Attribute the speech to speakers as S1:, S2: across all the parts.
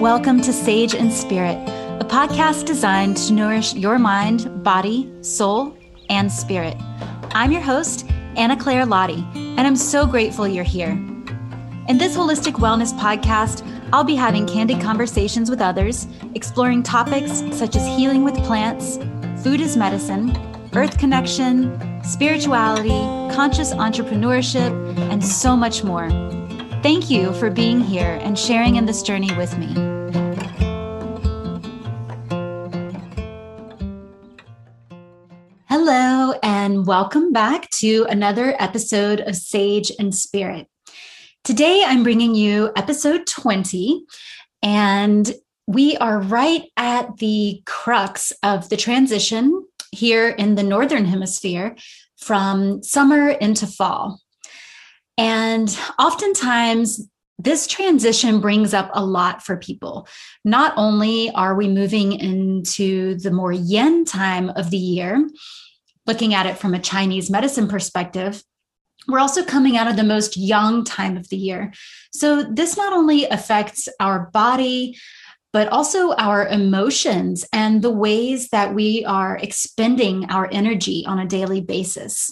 S1: welcome to Sage and Spirit, a podcast designed to nourish your mind, body, soul, and spirit. I'm your host, Anna Claire Lottie, and I'm so grateful you're here. In this holistic wellness podcast, I'll be having candid conversations with others, exploring topics such as healing with plants, food as medicine, earth connection, spirituality, conscious entrepreneurship, and so much more. Thank you for being here and sharing in this journey with me. Welcome back to another episode of Sage and Spirit. Today, I'm bringing you episode 20, and we are right at the crux of the transition here in the Northern Hemisphere from summer into fall. And oftentimes, this transition brings up a lot for people. Not only are we moving into the more yin time of the year, looking at it from a Chinese medicine perspective, we're also coming out of the most yang time of the year. So, this not only affects our body, but also our emotions and the ways that we are expending our energy on a daily basis.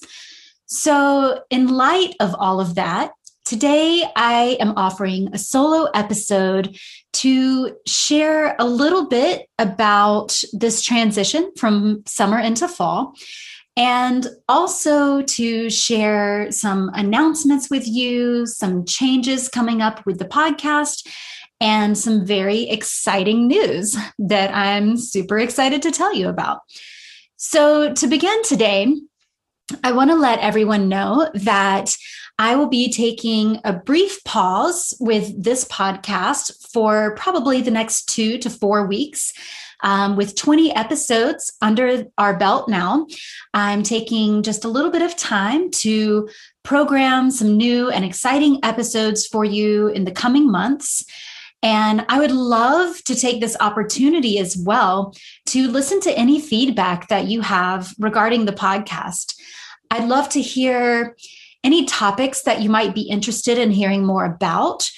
S1: So, in light of all of that, today I am offering a solo episode to share a little bit about this transition from summer into fall. And also to share some announcements with you, some changes coming up with the podcast, and some very exciting news that I'm super excited to tell you about. So, to begin today, I want to let everyone know that I will be taking a brief pause with this podcast for probably the next two to four weeks. Um, with 20 episodes under our belt now, I'm taking just a little bit of time to program some new and exciting episodes for you in the coming months. And I would love to take this opportunity as well to listen to any feedback that you have regarding the podcast. I'd love to hear any topics that you might be interested in hearing more about.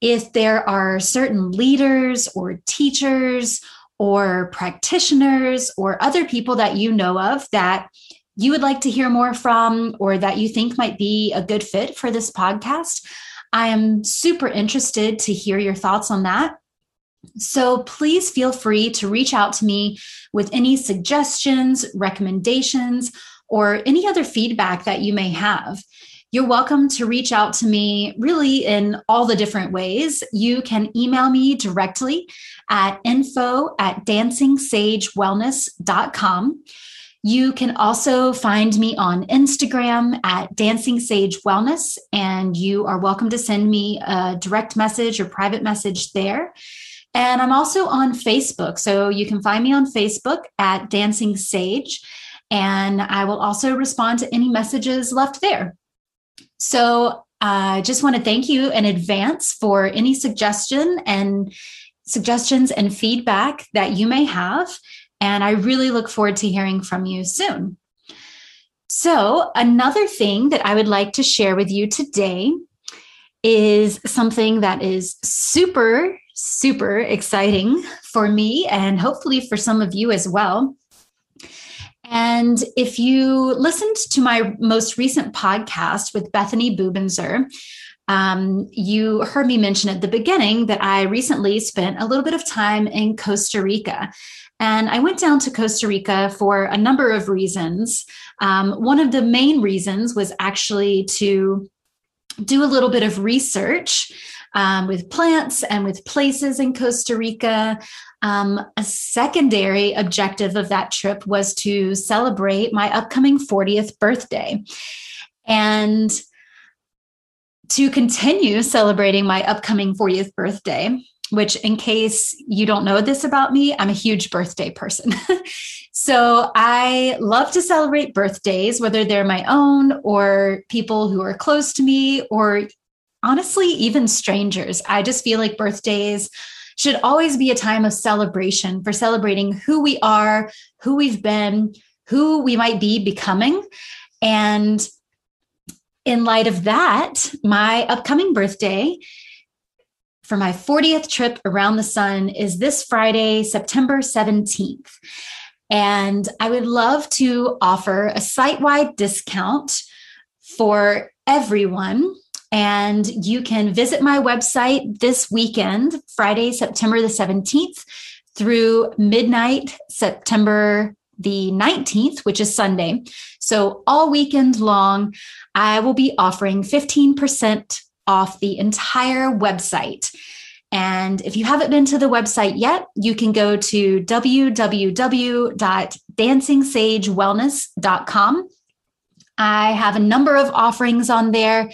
S1: If there are certain leaders or teachers or practitioners or other people that you know of that you would like to hear more from or that you think might be a good fit for this podcast, I am super interested to hear your thoughts on that. So please feel free to reach out to me with any suggestions, recommendations, or any other feedback that you may have. You're welcome to reach out to me really in all the different ways. You can email me directly at info at dancingsagewellness.com. You can also find me on Instagram at Dancing Sage Wellness, and you are welcome to send me a direct message or private message there. And I'm also on Facebook. So you can find me on Facebook at Dancing Sage. And I will also respond to any messages left there. So I uh, just want to thank you in advance for any suggestion and suggestions and feedback that you may have. And I really look forward to hearing from you soon. So, another thing that I would like to share with you today is something that is super, super exciting for me and hopefully for some of you as well. And if you listened to my most recent podcast with Bethany Bubenzer, um, you heard me mention at the beginning that I recently spent a little bit of time in Costa Rica. And I went down to Costa Rica for a number of reasons. Um, one of the main reasons was actually to do a little bit of research um, with plants and with places in Costa Rica. Um, a secondary objective of that trip was to celebrate my upcoming 40th birthday. And to continue celebrating my upcoming 40th birthday, which, in case you don't know this about me, I'm a huge birthday person. so I love to celebrate birthdays, whether they're my own or people who are close to me, or honestly, even strangers. I just feel like birthdays should always be a time of celebration for celebrating who we are, who we've been, who we might be becoming. And in light of that, my upcoming birthday for my 40th trip around the sun is this Friday, September 17th. And I would love to offer a site wide discount for everyone. And you can visit my website this weekend, Friday, September the 17th, through midnight, September the 19th, which is Sunday. So, all weekend long, I will be offering 15% off the entire website. And if you haven't been to the website yet, you can go to www.dancingSageWellness.com. I have a number of offerings on there.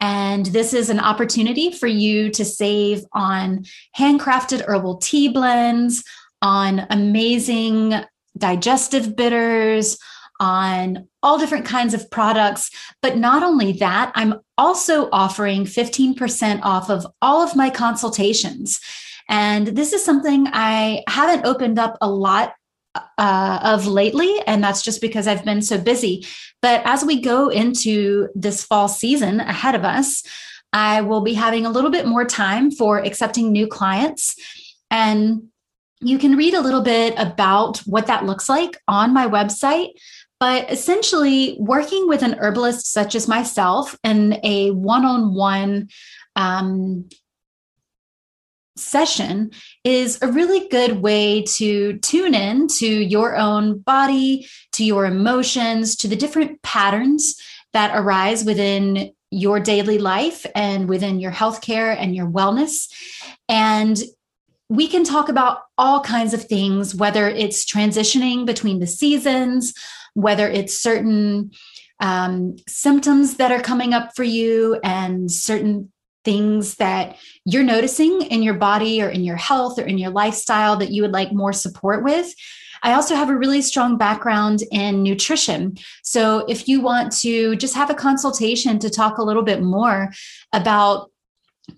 S1: And this is an opportunity for you to save on handcrafted herbal tea blends, on amazing digestive bitters, on all different kinds of products. But not only that, I'm also offering 15% off of all of my consultations. And this is something I haven't opened up a lot uh, of lately, and that's just because I've been so busy. But as we go into this fall season ahead of us, I will be having a little bit more time for accepting new clients. And you can read a little bit about what that looks like on my website. But essentially, working with an herbalist such as myself in a one on one session is a really good way to tune in to your own body, to your emotions, to the different patterns that arise within your daily life and within your healthcare and your wellness. And we can talk about all kinds of things, whether it's transitioning between the seasons, whether it's certain um, symptoms that are coming up for you and certain things that you're noticing in your body or in your health or in your lifestyle that you would like more support with. I also have a really strong background in nutrition. So if you want to just have a consultation to talk a little bit more about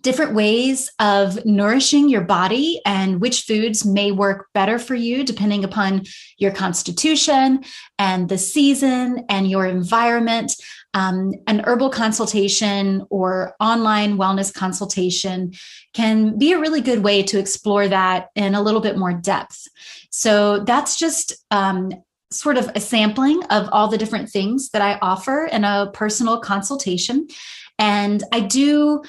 S1: different ways of nourishing your body and which foods may work better for you depending upon your constitution and the season and your environment. Um, an herbal consultation or online wellness consultation can be a really good way to explore that in a little bit more depth. So that's just um, sort of a sampling of all the different things that I offer in a personal consultation. And I do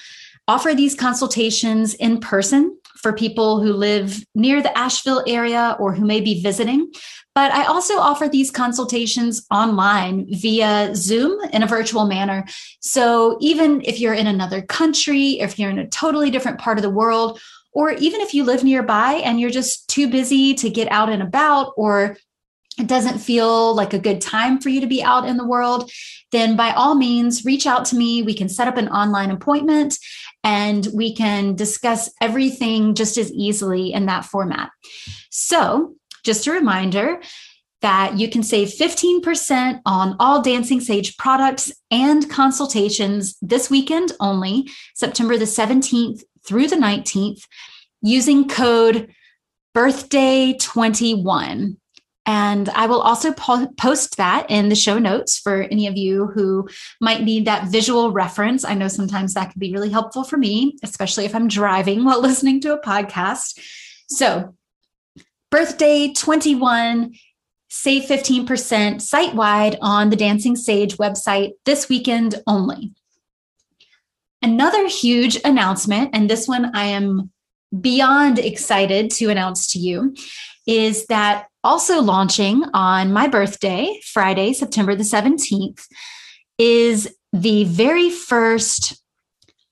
S1: offer these consultations in person for people who live near the Asheville area or who may be visiting. But I also offer these consultations online via Zoom in a virtual manner. So even if you're in another country, if you're in a totally different part of the world, or even if you live nearby and you're just too busy to get out and about, or it doesn't feel like a good time for you to be out in the world, then by all means, reach out to me. We can set up an online appointment and we can discuss everything just as easily in that format. So, just a reminder that you can save 15% on all Dancing Sage products and consultations this weekend only, September the 17th through the 19th, using code birthday21. And I will also po- post that in the show notes for any of you who might need that visual reference. I know sometimes that can be really helpful for me, especially if I'm driving while listening to a podcast. So, birthday 21, save 15% site wide on the Dancing Sage website this weekend only. Another huge announcement, and this one I am beyond excited to announce to you, is that also launching on my birthday, Friday, September the 17th, is the very first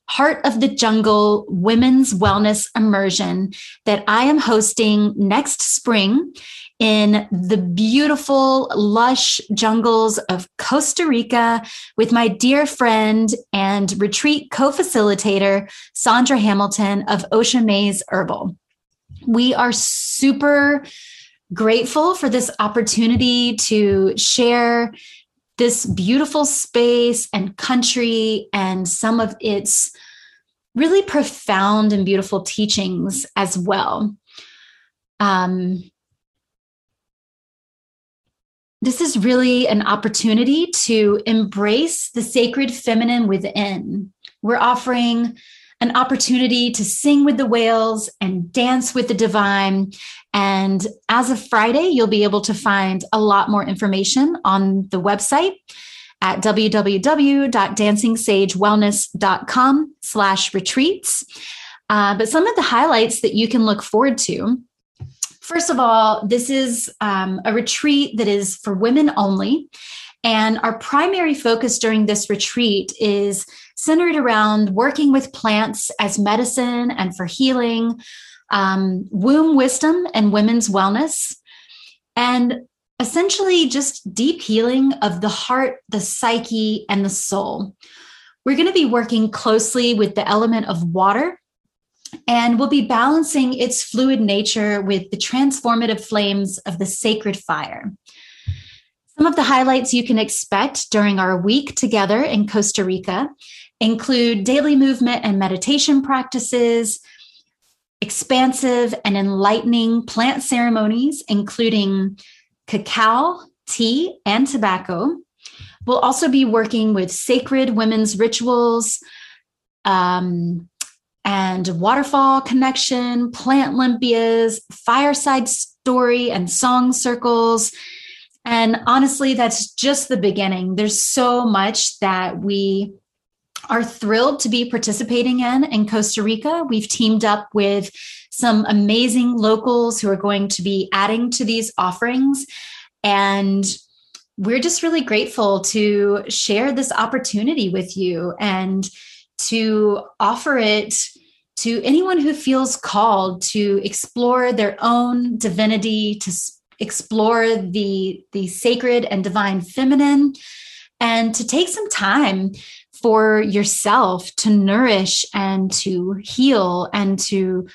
S1: Heart of the Jungle Women's Wellness Immersion that I am hosting next spring in the beautiful, lush jungles of Costa Rica with my dear friend and retreat co facilitator, Sandra Hamilton of Ocean Maze Herbal. We are super grateful for this opportunity to share this beautiful space and country and some of its really profound and beautiful teachings as well. Um, this is really an opportunity to embrace the sacred feminine within. We're offering an opportunity to sing with the whales and dance with the divine. And as of Friday, you'll be able to find a lot more information on the website at www.dancingsagewellness.com slash retreats. Uh, but some of the highlights that you can look forward to First of all, this is um, a retreat that is for women only. And our primary focus during this retreat is centered around working with plants as medicine and for healing, um, womb wisdom and women's wellness, and essentially just deep healing of the heart, the psyche, and the soul. We're going to be working closely with the element of water and we'll be balancing its fluid nature with the transformative flames of the sacred fire. Some of the highlights you can expect during our week together in Costa Rica include daily movement and meditation practices, expansive and enlightening plant ceremonies, including cacao, tea, and tobacco. We'll also be working with sacred women's rituals, um, and waterfall connection, plant limpias, fireside story, and song circles. And honestly, that's just the beginning. There's so much that we are thrilled to be participating in in Costa Rica. We've teamed up with some amazing locals who are going to be adding to these offerings. And we're just really grateful to share this opportunity with you and to offer it to anyone who feels called to explore their own divinity, to explore the, the sacred and divine feminine, and to take some time for yourself to nourish and to heal and to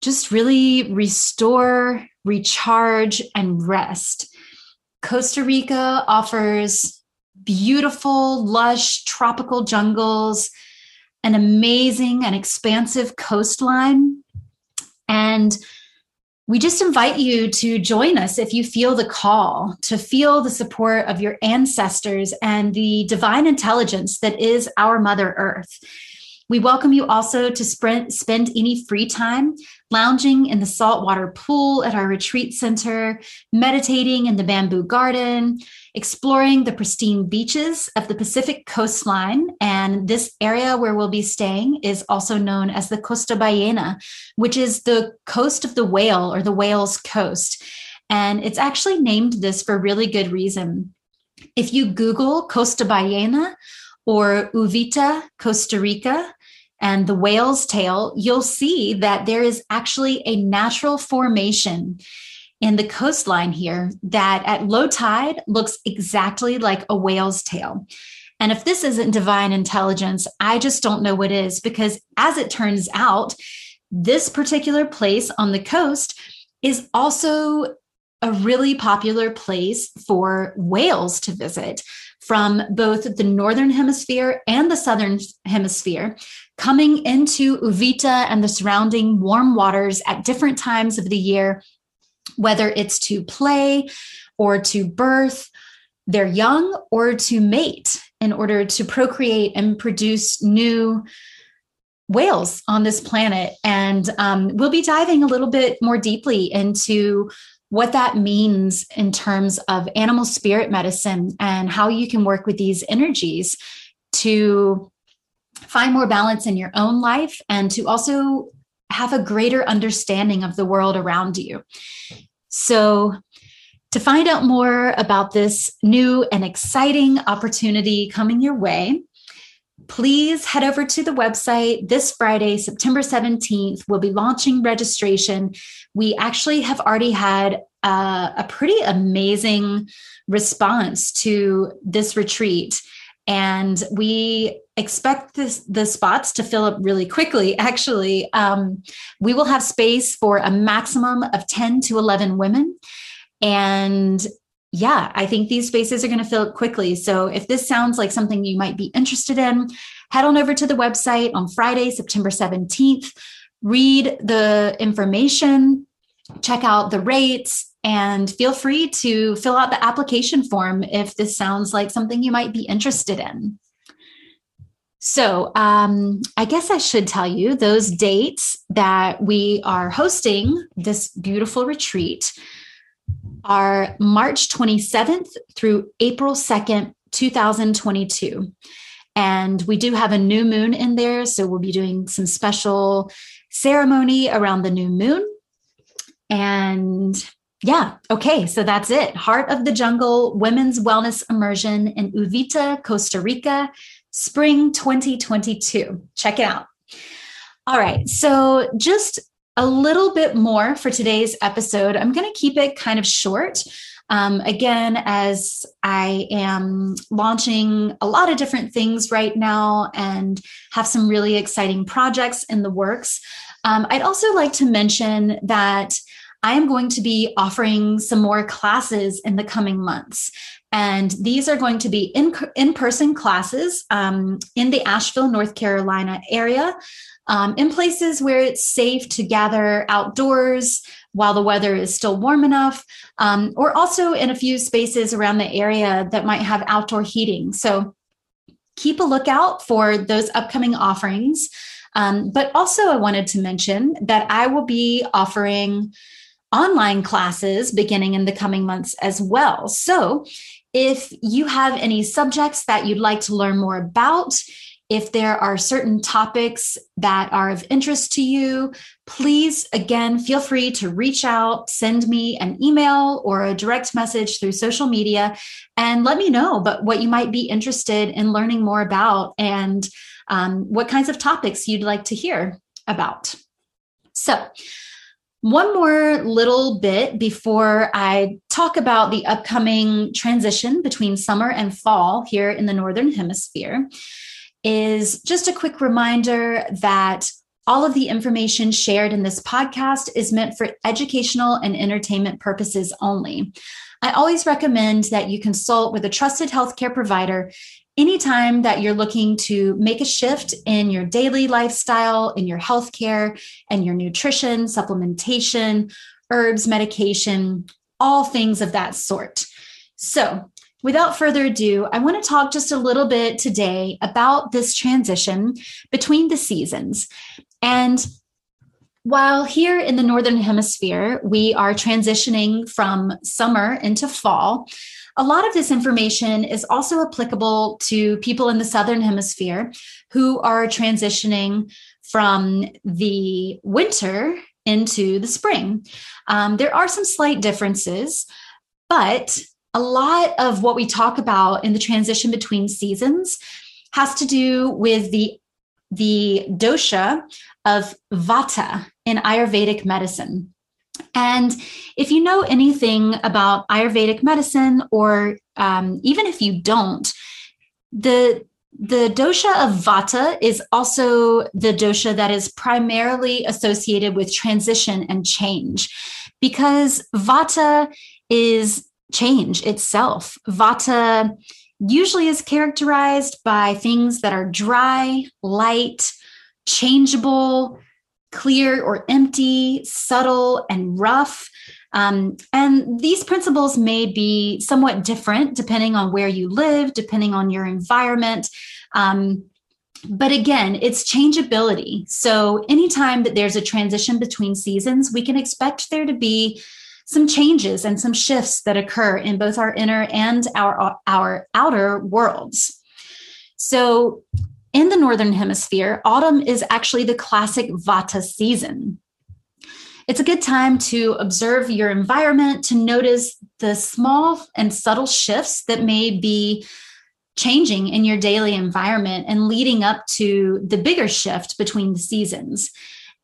S1: just really restore, recharge, and rest. Costa Rica offers beautiful, lush, tropical jungles an amazing and expansive coastline. And we just invite you to join us if you feel the call, to feel the support of your ancestors and the divine intelligence that is our Mother Earth. We welcome you also to spend any free time lounging in the saltwater pool at our retreat center, meditating in the bamboo garden, exploring the pristine beaches of the Pacific coastline. And this area where we'll be staying is also known as the Costa Ballena, which is the coast of the whale or the whale's coast. And it's actually named this for really good reason. If you Google Costa Ballena, or Uvita, Costa Rica, and the whale's tail, you'll see that there is actually a natural formation in the coastline here that at low tide looks exactly like a whale's tail. And if this isn't divine intelligence, I just don't know what is, because as it turns out, this particular place on the coast is also a really popular place for whales to visit from both the northern hemisphere and the southern hemisphere, coming into Uvita and the surrounding warm waters at different times of the year, whether it's to play or to birth their young or to mate in order to procreate and produce new whales on this planet. And um, we'll be diving a little bit more deeply into what that means in terms of animal spirit medicine and how you can work with these energies to find more balance in your own life and to also have a greater understanding of the world around you. So, to find out more about this new and exciting opportunity coming your way, please head over to the website this Friday, September 17th. We'll be launching registration. We actually have already had uh, a pretty amazing response to this retreat. And we expect this, the spots to fill up really quickly. Actually, um, we will have space for a maximum of 10 to 11 women. And yeah, I think these spaces are going to fill up quickly. So if this sounds like something you might be interested in, head on over to the website on Friday, September 17th, read the information, check out the rates, and feel free to fill out the application form if this sounds like something you might be interested in. So, um, I guess I should tell you those dates that we are hosting this beautiful retreat are March 27th through April 2nd, 2022. And we do have a new moon in there. So, we'll be doing some special ceremony around the new moon. And yeah, okay, so that's it. Heart of the Jungle Women's Wellness Immersion in Uvita, Costa Rica spring 2022. Check it out. All right. So, just a little bit more for today's episode. I'm going to keep it kind of short. Um, again, as I am launching a lot of different things right now and have some really exciting projects in the works, um, I'd also like to mention that I am going to be offering some more classes in the coming months. And these are going to be in, in-person classes um, in the Asheville, North Carolina area, um, in places where it's safe to gather outdoors while the weather is still warm enough, um, or also in a few spaces around the area that might have outdoor heating. So keep a lookout for those upcoming offerings. Um, but also, I wanted to mention that I will be offering online classes beginning in the coming months as well. So if you have any subjects that you'd like to learn more about, if there are certain topics that are of interest to you, please again feel free to reach out, send me an email or a direct message through social media, and let me know but what you might be interested in learning more about and um, what kinds of topics you'd like to hear about. So, one more little bit before I talk about the upcoming transition between summer and fall here in the Northern Hemisphere is just a quick reminder that all of the information shared in this podcast is meant for educational and entertainment purposes only. I always recommend that you consult with a trusted healthcare provider anytime that you're looking to make a shift in your daily lifestyle, in your healthcare and your nutrition, supplementation, herbs, medication, all things of that sort. So, without further ado, I want to talk just a little bit today about this transition between the seasons. And while here in the Northern Hemisphere, we are transitioning from summer into fall, a lot of this information is also applicable to people in the Southern Hemisphere who are transitioning from the winter into the spring. Um, there are some slight differences, but a lot of what we talk about in the transition between seasons has to do with the the dosha of vata in ayurvedic medicine and if you know anything about Ayurvedic medicine, or um, even if you don't, the the dosha of Vata is also the dosha that is primarily associated with transition and change because Vata is change itself. Vata usually is characterized by things that are dry, light, changeable, clear or empty, subtle and rough. Um, and these principles may be somewhat different depending on where you live, depending on your environment. Um, but again, it's changeability. So anytime that there's a transition between seasons, we can expect there to be some changes and some shifts that occur in both our inner and our, our outer worlds. So in the Northern Hemisphere, autumn is actually the classic Vata season. It's a good time to observe your environment, to notice the small and subtle shifts that may be changing in your daily environment and leading up to the bigger shift between the seasons.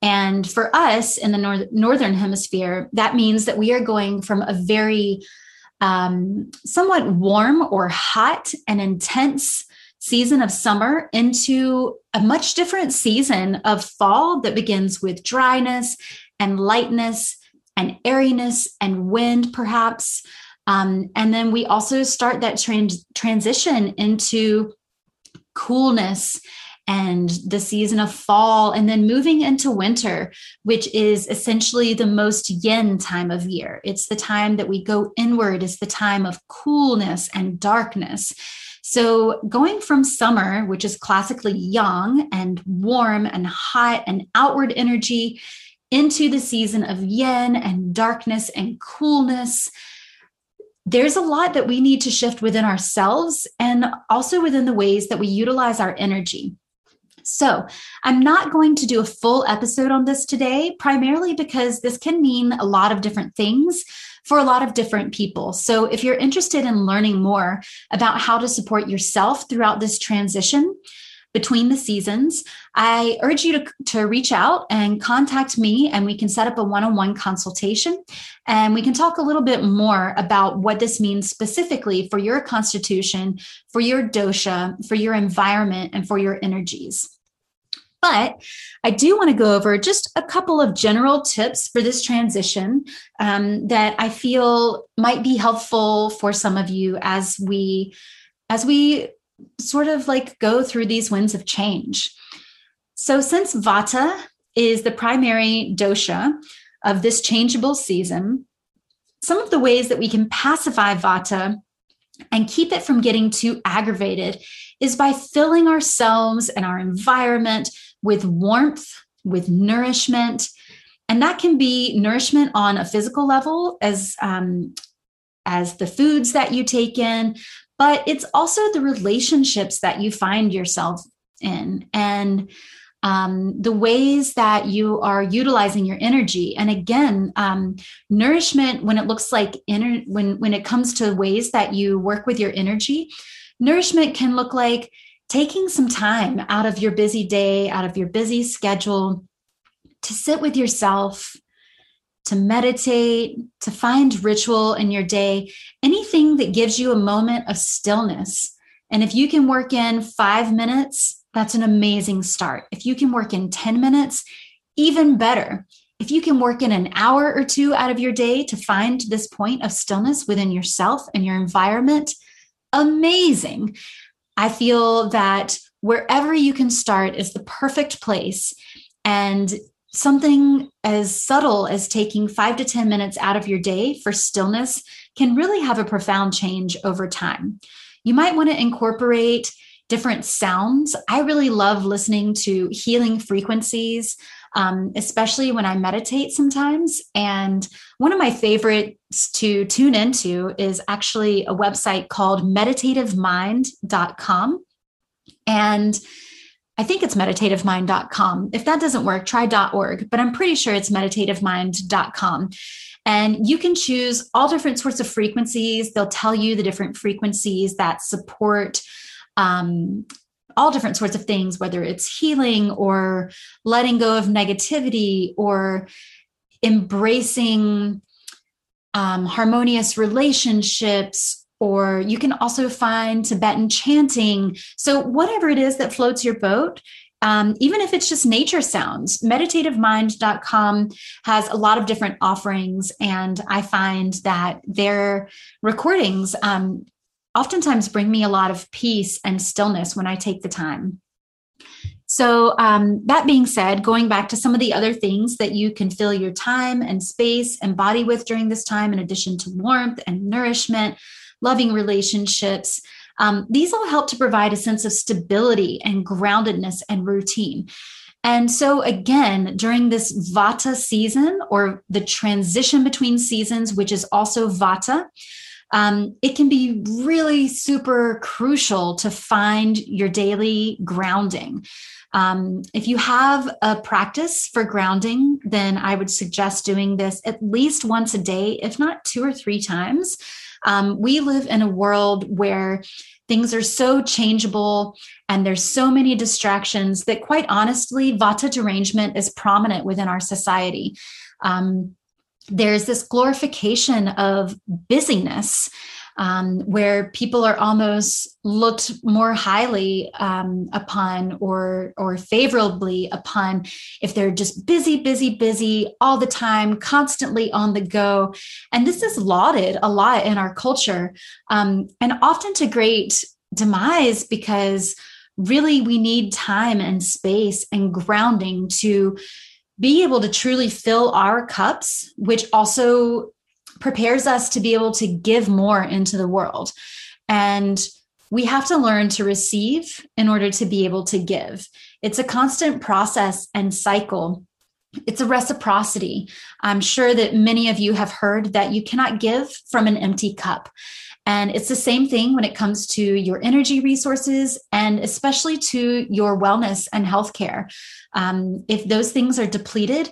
S1: And for us in the north, Northern Hemisphere, that means that we are going from a very um, somewhat warm or hot and intense season of summer into a much different season of fall that begins with dryness and lightness and airiness and wind, perhaps. Um, and then we also start that trans- transition into coolness and the season of fall, and then moving into winter, which is essentially the most yin time of year. It's the time that we go inward, it's the time of coolness and darkness. So, going from summer, which is classically yang and warm and hot and outward energy, into the season of yin and darkness and coolness, there's a lot that we need to shift within ourselves and also within the ways that we utilize our energy. So, I'm not going to do a full episode on this today, primarily because this can mean a lot of different things for a lot of different people. So, if you're interested in learning more about how to support yourself throughout this transition, between the seasons, I urge you to, to reach out and contact me, and we can set up a one on one consultation. And we can talk a little bit more about what this means specifically for your constitution, for your dosha, for your environment, and for your energies. But I do want to go over just a couple of general tips for this transition um, that I feel might be helpful for some of you as we as we sort of like go through these winds of change. So, since Vata is the primary dosha of this changeable season, some of the ways that we can pacify Vata and keep it from getting too aggravated is by filling ourselves and our environment with warmth, with nourishment. And that can be nourishment on a physical level, as um, as the foods that you take in, but it's also the relationships that you find yourself in and um, the ways that you are utilizing your energy and again um, nourishment when it looks like inner when when it comes to ways that you work with your energy nourishment can look like taking some time out of your busy day out of your busy schedule to sit with yourself to meditate, to find ritual in your day, anything that gives you a moment of stillness. And if you can work in five minutes, that's an amazing start. If you can work in 10 minutes, even better. If you can work in an hour or two out of your day to find this point of stillness within yourself and your environment, amazing. I feel that wherever you can start is the perfect place. And something as subtle as taking five to 10 minutes out of your day for stillness can really have a profound change over time. You might want to incorporate different sounds. I really love listening to healing frequencies, um, especially when I meditate sometimes. And one of my favorites to tune into is actually a website called meditativemind.com. And I think it's meditativemind.com. If that doesn't work, try .org, but I'm pretty sure it's meditativemind.com. And you can choose all different sorts of frequencies. They'll tell you the different frequencies that support um, all different sorts of things, whether it's healing or letting go of negativity or embracing um, harmonious relationships or you can also find Tibetan chanting. So, whatever it is that floats your boat, um, even if it's just nature sounds, meditativemind.com has a lot of different offerings. And I find that their recordings um, oftentimes bring me a lot of peace and stillness when I take the time. So, um, that being said, going back to some of the other things that you can fill your time and space and body with during this time, in addition to warmth and nourishment, loving relationships. Um, these all help to provide a sense of stability and groundedness and routine. And so, again, during this Vata season or the transition between seasons, which is also Vata, um, it can be really super crucial to find your daily grounding. Um, if you have a practice for grounding, then I would suggest doing this at least once a day, if not two or three times. Um, we live in a world where things are so changeable and there's so many distractions that quite honestly vata derangement is prominent within our society um, there's this glorification of busyness um, where people are almost looked more highly um, upon or or favorably upon if they're just busy, busy, busy all the time, constantly on the go, and this is lauded a lot in our culture, um, and often to great demise because really we need time and space and grounding to be able to truly fill our cups, which also prepares us to be able to give more into the world. And we have to learn to receive in order to be able to give. It's a constant process and cycle. It's a reciprocity. I'm sure that many of you have heard that you cannot give from an empty cup. And it's the same thing when it comes to your energy resources and especially to your wellness and healthcare. Um, if those things are depleted,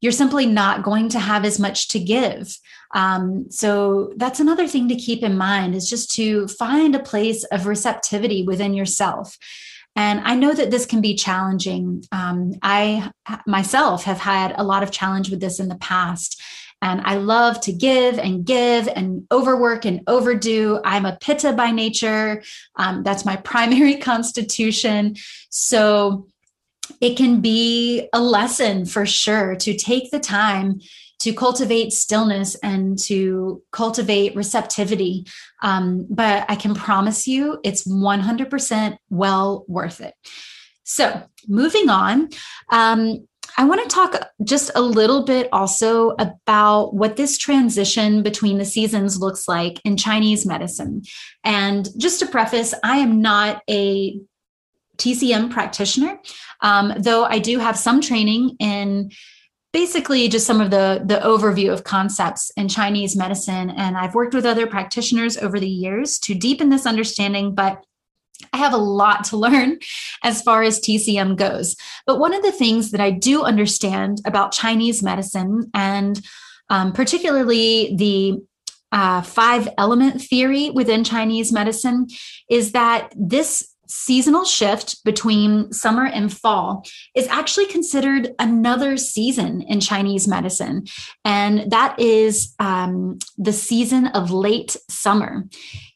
S1: you're simply not going to have as much to give. Um, so that's another thing to keep in mind is just to find a place of receptivity within yourself. And I know that this can be challenging. Um, I myself have had a lot of challenge with this in the past. And I love to give and give and overwork and overdo. I'm a pitta by nature. Um, that's my primary constitution. So it can be a lesson for sure to take the time to cultivate stillness and to cultivate receptivity. Um, but I can promise you it's 100% well worth it. So, moving on, um, I want to talk just a little bit also about what this transition between the seasons looks like in Chinese medicine. And just to preface, I am not a TCM practitioner, um, though I do have some training in basically just some of the the overview of concepts in Chinese medicine. And I've worked with other practitioners over the years to deepen this understanding, but I have a lot to learn as far as TCM goes. But one of the things that I do understand about Chinese medicine and um, particularly the uh, five element theory within Chinese medicine is that this seasonal shift between summer and fall is actually considered another season in Chinese medicine. And that is um, the season of late summer.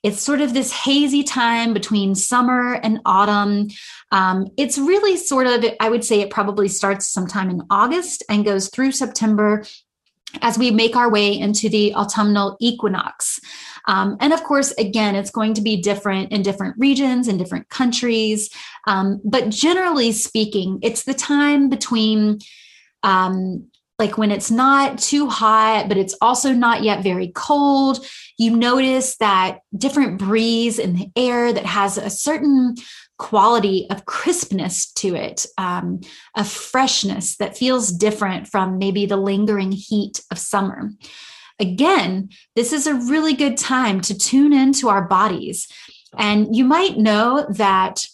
S1: It's sort of this hazy time between summer and autumn. Um, it's really sort of, I would say it probably starts sometime in August and goes through September as we make our way into the autumnal equinox. Um, and of course, again, it's going to be different in different regions and different countries. Um, but generally speaking, it's the time between um, like when it's not too hot, but it's also not yet very cold. You notice that different breeze in the air that has a certain quality of crispness to it, um, a freshness that feels different from maybe the lingering heat of summer. Again, this is a really good time to tune into our bodies. And you might know that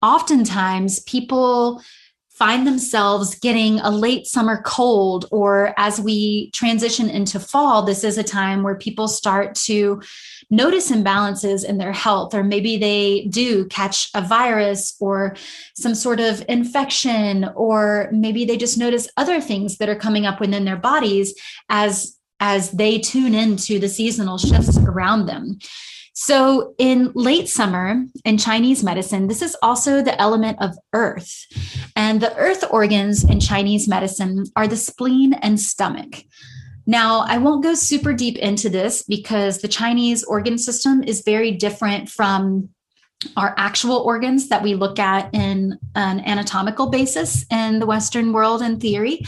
S1: oftentimes people find themselves getting a late summer cold, or as we transition into fall, this is a time where people start to notice imbalances in their health, or maybe they do catch a virus or some sort of infection, or maybe they just notice other things that are coming up within their bodies as as they tune into the seasonal shifts around them. So, in late summer in Chinese medicine, this is also the element of earth. And the earth organs in Chinese medicine are the spleen and stomach. Now, I won't go super deep into this because the Chinese organ system is very different from our actual organs that we look at in an anatomical basis in the Western world in theory.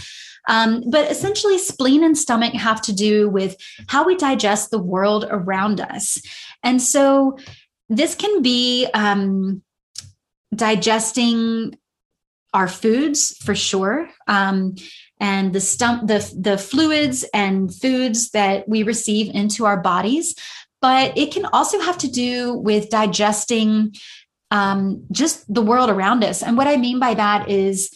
S1: Um, but essentially, spleen and stomach have to do with how we digest the world around us. And so this can be um, digesting our foods for sure. Um, and the stump the the fluids and foods that we receive into our bodies but it can also have to do with digesting um, just the world around us and what i mean by that is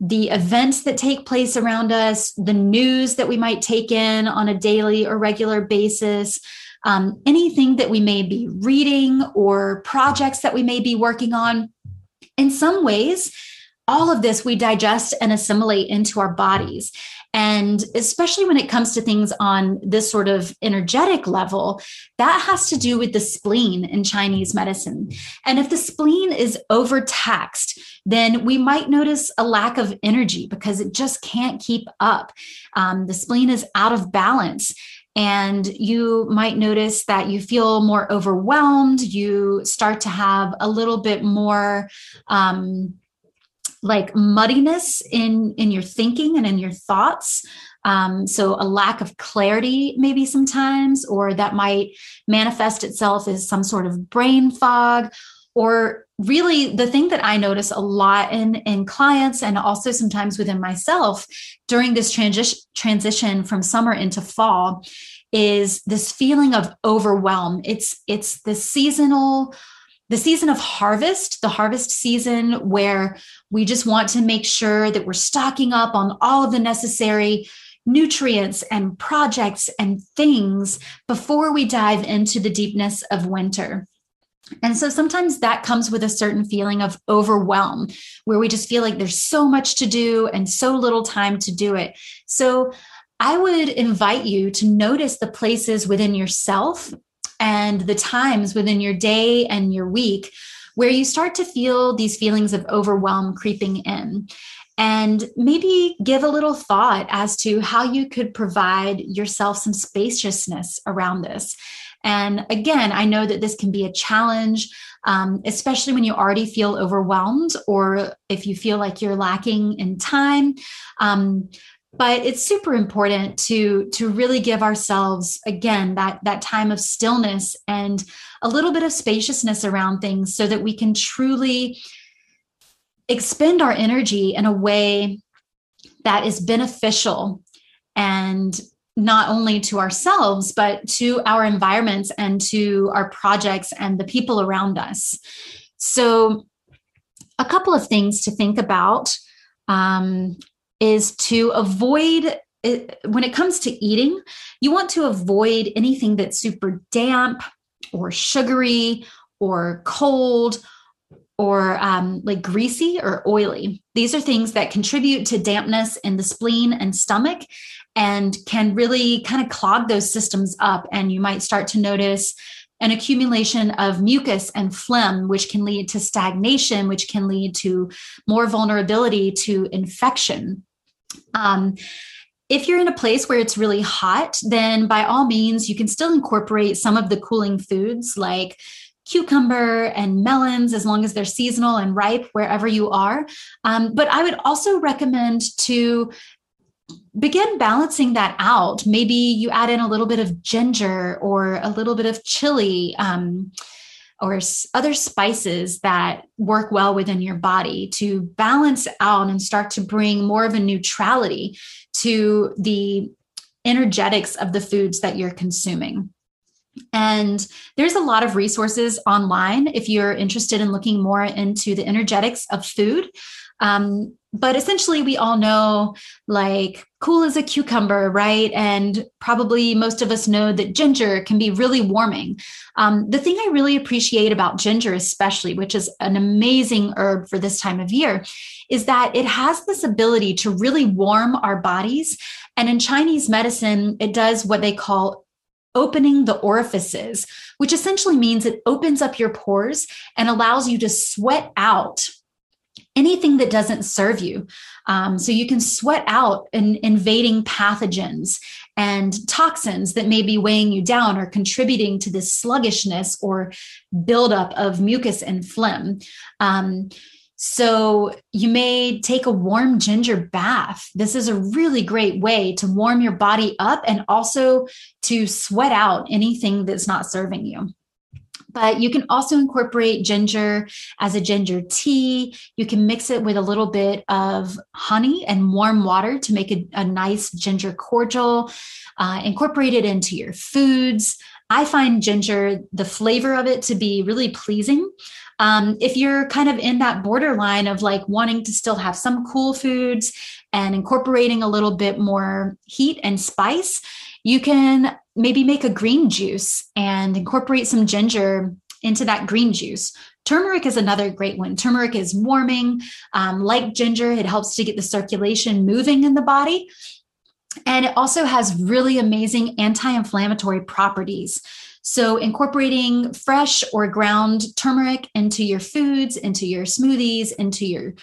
S1: the events that take place around us the news that we might take in on a daily or regular basis um, anything that we may be reading or projects that we may be working on. In some ways, all of this we digest and assimilate into our bodies. And especially when it comes to things on this sort of energetic level, that has to do with the spleen in Chinese medicine. And if the spleen is overtaxed, then we might notice a lack of energy because it just can't keep up. Um, the spleen is out of balance and you might notice that you feel more overwhelmed you start to have a little bit more um, like muddiness in in your thinking and in your thoughts Um, so, a lack of clarity, maybe sometimes, or that might manifest itself as some sort of brain fog, or really the thing that I notice a lot in, in clients and also sometimes within myself during this transition transition from summer into fall is this feeling of overwhelm. It's it's the seasonal the season of harvest, the harvest season where we just want to make sure that we're stocking up on all of the necessary nutrients and projects and things before we dive into the deepness of winter. And so sometimes that comes with a certain feeling of overwhelm where we just feel like there's so much to do and so little time to do it. So I would invite you to notice the places within yourself and the times within your day and your week where you start to feel these feelings of overwhelm creeping in. And maybe give a little thought as to how you could provide yourself some spaciousness around this. And again, I know that this can be a challenge, um, especially when you already feel overwhelmed or if you feel like you're lacking in time. Um, but it's super important to to really give ourselves again that that time of stillness and a little bit of spaciousness around things so that we can truly expend our energy in a way that is beneficial and not only to ourselves but to our environments and to our projects and the people around us. So a couple of things to think about. Um, is to avoid it, when it comes to eating, you want to avoid anything that's super damp or sugary or cold or um, like greasy or oily. These are things that contribute to dampness in the spleen and stomach and can really kind of clog those systems up. And you might start to notice an accumulation of mucus and phlegm, which can lead to stagnation, which can lead to more vulnerability to infection. Um, if you're in a place where it's really hot, then by all means, you can still incorporate some of the cooling foods like cucumber and melons as long as they're seasonal and ripe wherever you are. Um, but I would also recommend to begin balancing that out. Maybe you add in a little bit of ginger or a little bit of chili. Um, or other spices that work well within your body to balance out and start to bring more of a neutrality to the energetics of the foods that you're consuming. And there's a lot of resources online if you're interested in looking more into the energetics of food. Um, but essentially, we all know like cool as a cucumber, right? And probably most of us know that ginger can be really warming. Um, the thing I really appreciate about ginger, especially, which is an amazing herb for this time of year, is that it has this ability to really warm our bodies. And in Chinese medicine, it does what they call opening the orifices, which essentially means it opens up your pores and allows you to sweat out anything that doesn't serve you. Um, so you can sweat out in, invading pathogens and toxins that may be weighing you down or contributing to this sluggishness or buildup of mucus and phlegm. Um, so you may take a warm ginger bath. This is a really great way to warm your body up and also to sweat out anything that's not serving you but you can also incorporate ginger as a ginger tea. You can mix it with a little bit of honey and warm water to make a, a nice ginger cordial. Uh, incorporate it into your foods. I find ginger, the flavor of it to be really pleasing. Um, if you're kind of in that borderline of like wanting to still have some cool foods and incorporating a little bit more heat and spice, you can maybe make a green juice and incorporate some ginger into that green juice. Turmeric is another great one. Turmeric is warming, um, like ginger, it helps to get the circulation moving in the body. And it also has really amazing anti inflammatory properties. So, incorporating fresh or ground turmeric into your foods, into your smoothies, into your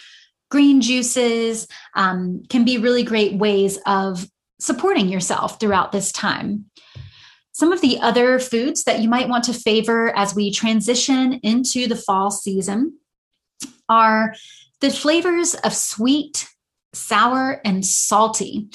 S1: green juices um, can be really great ways of supporting yourself throughout this time. Some of the other foods that you might want to favor as we transition into the fall season are the flavors of sweet, sour, and salty.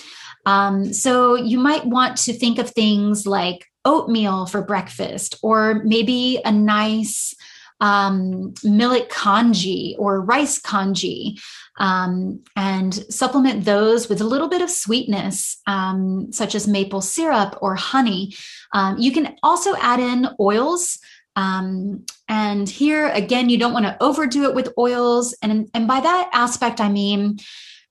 S1: Um, so you might want to think of things like oatmeal for breakfast, or maybe a nice um, millet congee or rice congee, um, and supplement those with a little bit of sweetness, um, such as maple syrup or honey. Um, you can also add in oils. Um, and here again, you don't want to overdo it with oils. And, and by that aspect, I mean,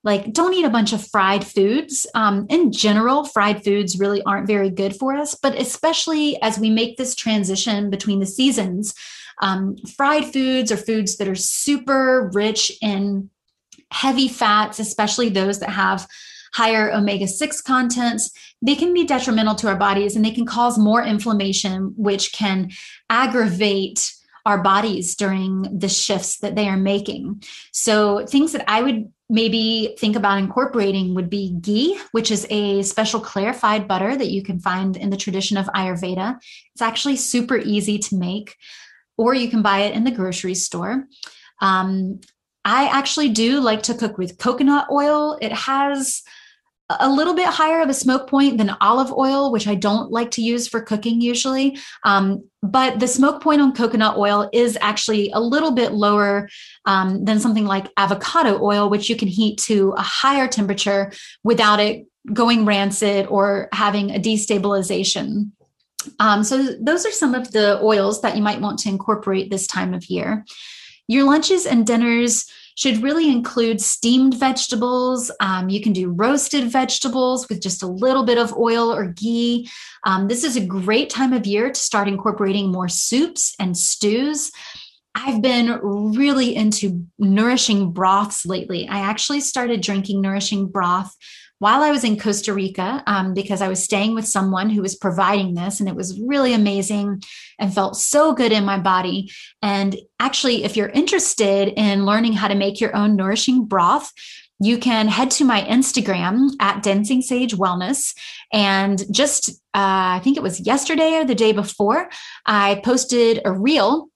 S1: like don't eat a bunch of fried foods um, in general fried foods really aren't very good for us but especially as we make this transition between the seasons um, fried foods are foods that are super rich in heavy fats especially those that have higher omega 6 contents they can be detrimental to our bodies and they can cause more inflammation which can aggravate our bodies during the shifts that they are making. So, things that I would maybe think about incorporating would be ghee, which is a special clarified butter that you can find in the tradition of Ayurveda. It's actually super easy to make, or you can buy it in the grocery store. Um, I actually do like to cook with coconut oil. It has a little bit higher of a smoke point than olive oil, which I don't like to use for cooking usually. Um, but the smoke point on coconut oil is actually a little bit lower um, than something like avocado oil, which you can heat to a higher temperature without it going rancid or having a destabilization. Um, so, those are some of the oils that you might want to incorporate this time of year. Your lunches and dinners should really include steamed vegetables. Um, you can do roasted vegetables with just a little bit of oil or ghee. Um, this is a great time of year to start incorporating more soups and stews. I've been really into nourishing broths lately. I actually started drinking nourishing broth while I was in Costa Rica um, because I was staying with someone who was providing this, and it was really amazing and felt so good in my body. And actually, if you're interested in learning how to make your own nourishing broth, you can head to my Instagram at Dancing Sage Wellness. And just, uh, I think it was yesterday or the day before, I posted a reel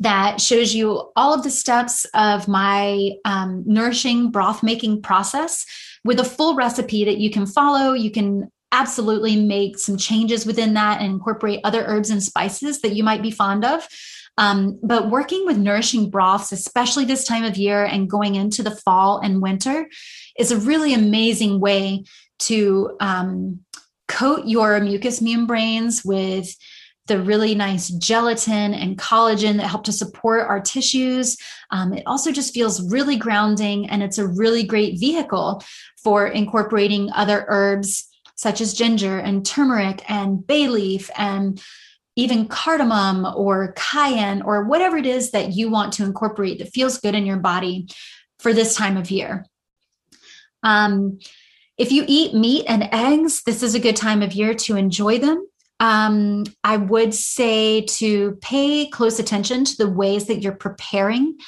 S1: that shows you all of the steps of my um, nourishing broth making process with a full recipe that you can follow. You can absolutely make some changes within that and incorporate other herbs and spices that you might be fond of. Um, but working with nourishing broths, especially this time of year and going into the fall and winter, is a really amazing way to um, coat your mucous membranes with the really nice gelatin and collagen that help to support our tissues. Um, it also just feels really grounding and it's a really great vehicle for incorporating other herbs such as ginger and turmeric and bay leaf and even cardamom or cayenne or whatever it is that you want to incorporate that feels good in your body for this time of year. Um, if you eat meat and eggs, this is a good time of year to enjoy them. Um, I would say to pay close attention to the ways that you're preparing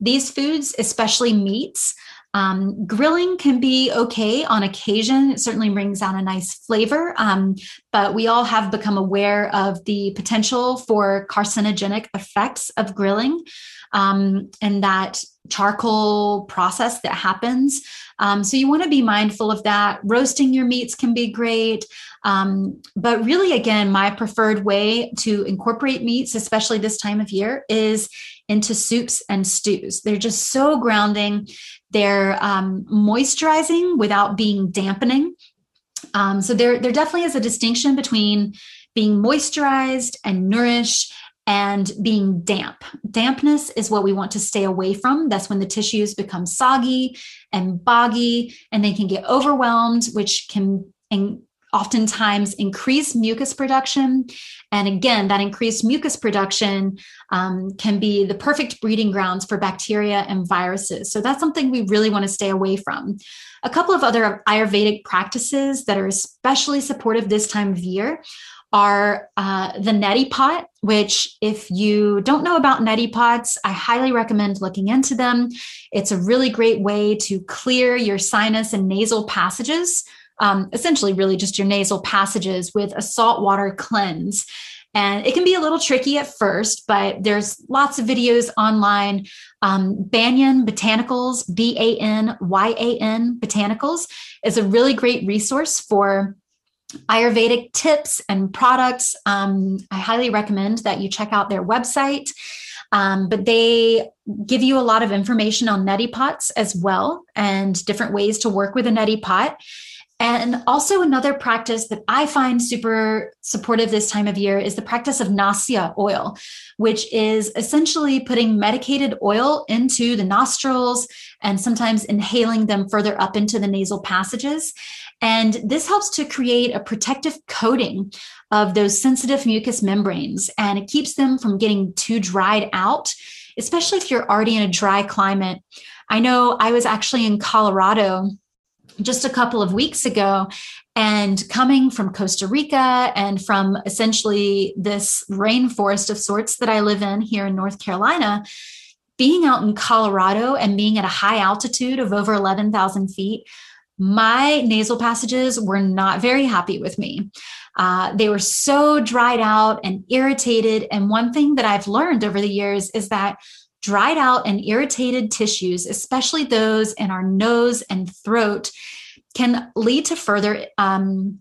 S1: these foods, especially meats. Um, grilling can be okay on occasion. It certainly brings out a nice flavor, um, but we all have become aware of the potential for carcinogenic effects of grilling um, and that charcoal process that happens. Um, so you want to be mindful of that. Roasting your meats can be great. Um, but really, again, my preferred way to incorporate meats, especially this time of year, is into soups and stews. They're just so grounding. They're um, moisturizing without being dampening. Um, so there, there definitely is a distinction between being moisturized and nourished and being damp. Dampness is what we want to stay away from. That's when the tissues become soggy and boggy and they can get overwhelmed, which can oftentimes increase mucus production. And again, that increased mucus production um, can be the perfect breeding grounds for bacteria and viruses. So that's something we really want to stay away from. A couple of other Ayurvedic practices that are especially supportive this time of year are uh, the neti pot, which, if you don't know about neti pots, I highly recommend looking into them. It's a really great way to clear your sinus and nasal passages, um, essentially, really just your nasal passages with a saltwater cleanse. And it can be a little tricky at first, but there's lots of videos online. Um, Banyan Botanicals, B A N Y A N Botanicals, is a really great resource for Ayurvedic tips and products. Um, I highly recommend that you check out their website. Um, but they give you a lot of information on neti pots as well and different ways to work with a neti pot. And also, another practice that I find super supportive this time of year is the practice of nasya oil, which is essentially putting medicated oil into the nostrils and sometimes inhaling them further up into the nasal passages. And this helps to create a protective coating of those sensitive mucous membranes and it keeps them from getting too dried out, especially if you're already in a dry climate. I know I was actually in Colorado just a couple of weeks ago and coming from Costa Rica and from essentially this rainforest of sorts that I live in here in North Carolina, being out in Colorado and being at a high altitude of over 11,000 feet, my nasal passages were not very happy with me. Uh, they were so dried out and irritated. And one thing that I've learned over the years is that dried out and irritated tissues, especially those in our nose and throat, can lead to further um,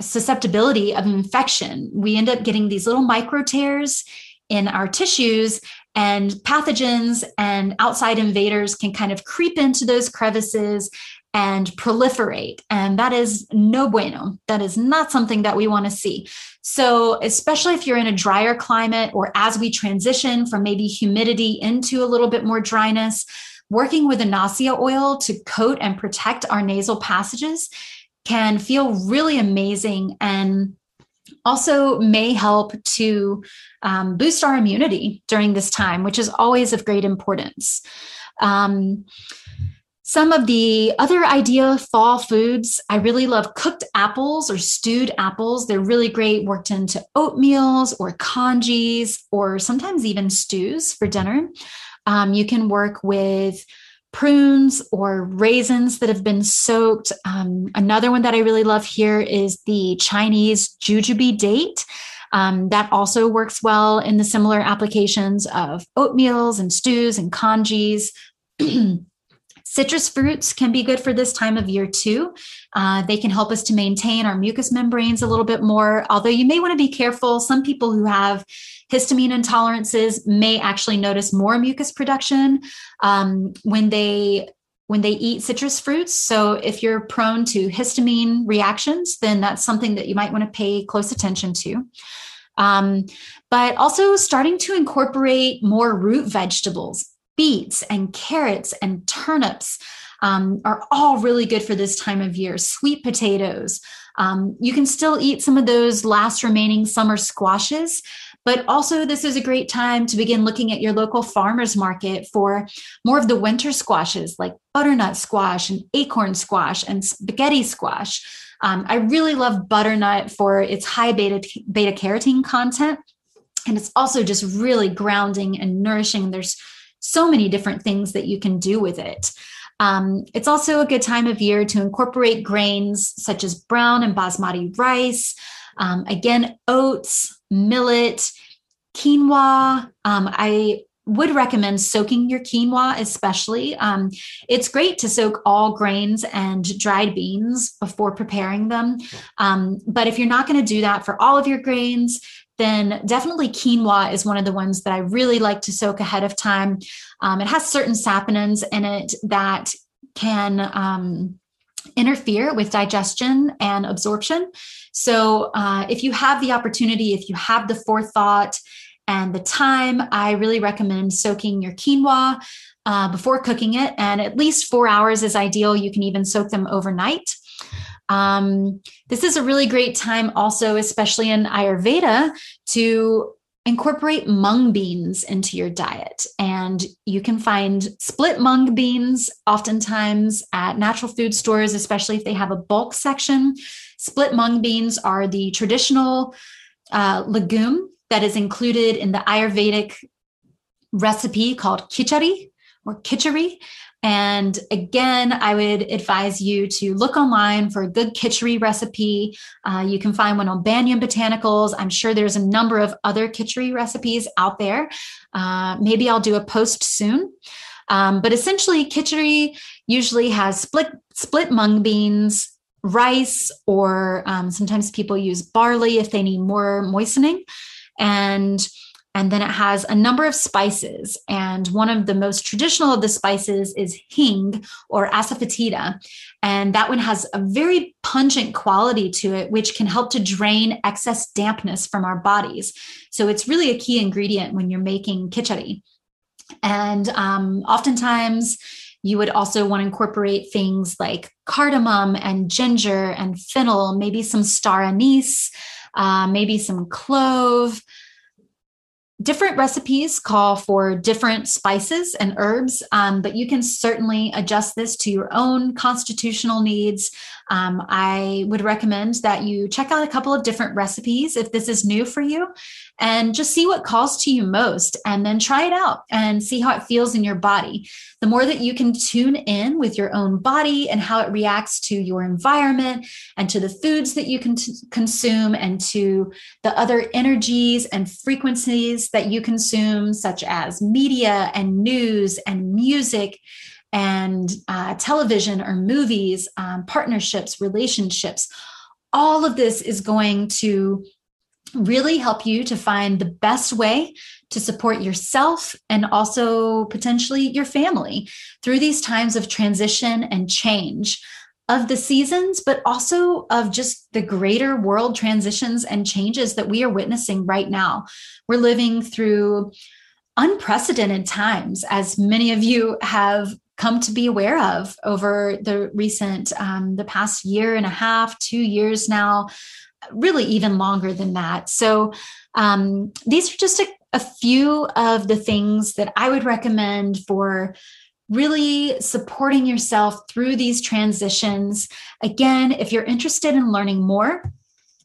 S1: susceptibility of infection. We end up getting these little micro tears in our tissues, and pathogens and outside invaders can kind of creep into those crevices and proliferate. And that is no bueno. That is not something that we want to see. So, especially if you're in a drier climate or as we transition from maybe humidity into a little bit more dryness, working with a nasya oil to coat and protect our nasal passages can feel really amazing and also may help to um, boost our immunity during this time, which is always of great importance. Um, some of the other idea fall foods, I really love cooked apples or stewed apples. They're really great worked into oatmeals or congees or sometimes even stews for dinner. Um, you can work with prunes or raisins that have been soaked. Um, another one that I really love here is the Chinese jujube date. Um, that also works well in the similar applications of oatmeals and stews and congees. Citrus fruits can be good for this time of year too. Uh, they can help us to maintain our mucous membranes a little bit more, although you may want to be careful. Some people who have histamine intolerances may actually notice more mucus production um, when they when they eat citrus fruits. So if you're prone to histamine reactions, then that's something that you might want to pay close attention to. Um, but also starting to incorporate more root vegetables beets and carrots and turnips um, are all really good for this time of year. Sweet potatoes. Um, you can still eat some of those last remaining summer squashes, but also this is a great time to begin looking at your local farmers market for more of the winter squashes like butternut squash and acorn squash and spaghetti squash. Um, I really love butternut for its high beta, beta carotene content. And it's also just really grounding and nourishing. There's so many different things that you can do with it. Um, it's also a good time of year to incorporate grains such as brown and basmati rice, um, again, oats, millet, quinoa. Um, I would recommend soaking your quinoa, especially. Um, it's great to soak all grains and dried beans before preparing them. Um, but if you're not going to do that for all of your grains, then definitely quinoa is one of the ones that I really like to soak ahead of time. Um, it has certain saponins in it that can um, interfere with digestion and absorption. So, uh, if you have the opportunity, if you have the forethought and the time, I really recommend soaking your quinoa uh, before cooking it. And at least four hours is ideal. You can even soak them overnight. Um, this is a really great time, also, especially in Ayurveda, to incorporate mung beans into your diet. And you can find split mung beans oftentimes at natural food stores, especially if they have a bulk section. Split mung beans are the traditional uh, legume that is included in the Ayurvedic recipe called khichdi, or kitchery. And again, I would advise you to look online for a good kitchery recipe. Uh, you can find one on Banyan Botanicals. I'm sure there's a number of other kitchery recipes out there. Uh, maybe I'll do a post soon. Um, but essentially, kitchery usually has split split mung beans, rice, or um, sometimes people use barley if they need more moistening, and and then it has a number of spices. And one of the most traditional of the spices is hing or asafoetida. And that one has a very pungent quality to it, which can help to drain excess dampness from our bodies. So it's really a key ingredient when you're making khichdi. And um, oftentimes, you would also want to incorporate things like cardamom and ginger and fennel, maybe some star anise, uh, maybe some clove different recipes call for different spices and herbs, um, but you can certainly adjust this to your own constitutional needs. Um, I would recommend that you check out a couple of different recipes if this is new for you and just see what calls to you most and then try it out and see how it feels in your body. The more that you can tune in with your own body and how it reacts to your environment and to the foods that you can consume and to the other energies and frequencies that you consume, such as media and news and music and uh, television or movies, um, partnerships, relationships. All of this is going to really help you to find the best way to support yourself and also potentially your family through these times of transition and change of the seasons, but also of just the greater world transitions and changes that we are witnessing right now. We're living through unprecedented times, as many of you have come to be aware of over the recent, um, the past year and a half, two years now really even longer than that. So um, these are just a, a few of the things that I would recommend for really supporting yourself through these transitions. Again, if you're interested in learning more,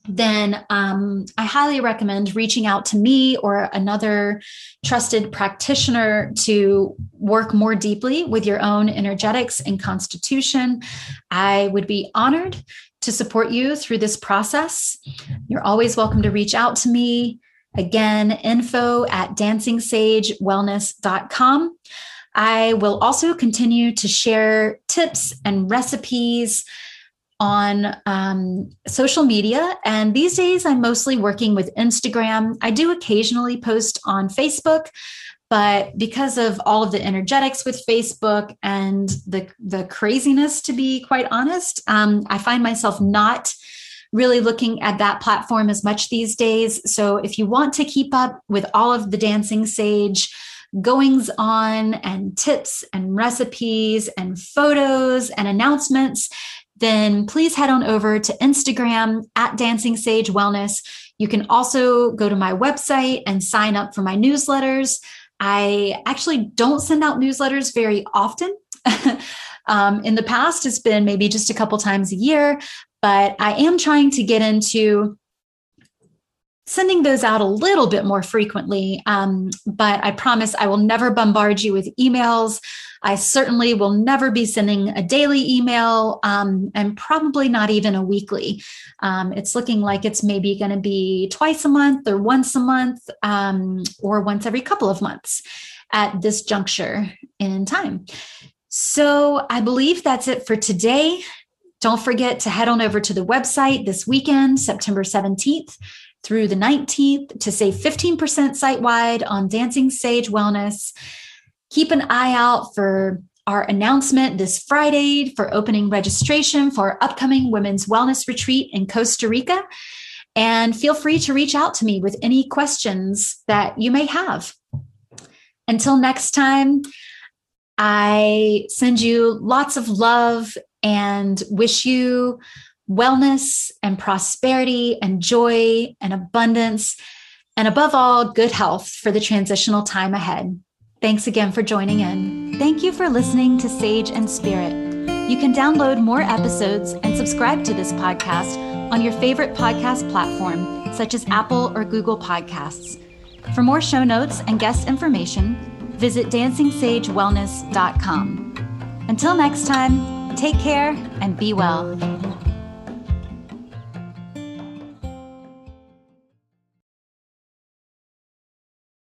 S1: then um, I highly recommend reaching out to me or another trusted practitioner to work more deeply with your own energetics and constitution. I would be honored to support you through this process. You're always welcome to reach out to me. Again, info at dancingsagewellness.com. I will also continue to share tips and recipes on um, social media. And these days, I'm mostly working with Instagram. I do occasionally post on Facebook, but because of all of the energetics with facebook and the the craziness to be quite honest um, i find myself not really looking at that platform as much these days. So if you want to keep up with all of the dancing sage goings on and tips and recipes and photos and announcements then please head on over to instagram at dancing sage wellness. You can also go to my website and sign up for my newsletters I actually don't send out newsletters very often. um, in the past, it's been maybe just a couple times a year, but I am trying to get into sending those out a little bit more frequently. Um, but I promise I will never bombard you with emails. I certainly will never be sending a daily email um, and probably not even a weekly. Um, it's looking like it's maybe going to be twice a month or once a month um, or once every couple of months at this juncture in time. So I believe that's it for today. Don't forget to head on over to the website this weekend, September 17th through the 19th to save 15% site wide on Dancing Sage Wellness. Keep an eye out for our announcement this Friday for opening registration for our upcoming Women's Wellness Retreat in Costa Rica. And feel free to reach out to me with any questions that you may have. Until next time, I send you lots of love and wish you wellness and prosperity and joy and abundance, and above all, good health for the transitional time ahead. Thanks again for joining in. Thank you for listening to Sage and Spirit. You can download more episodes and subscribe to this podcast on your favorite podcast platform, such as Apple or Google Podcasts. For more show notes and guest information, visit dancingsagewellness.com. Until next time, take care and be well.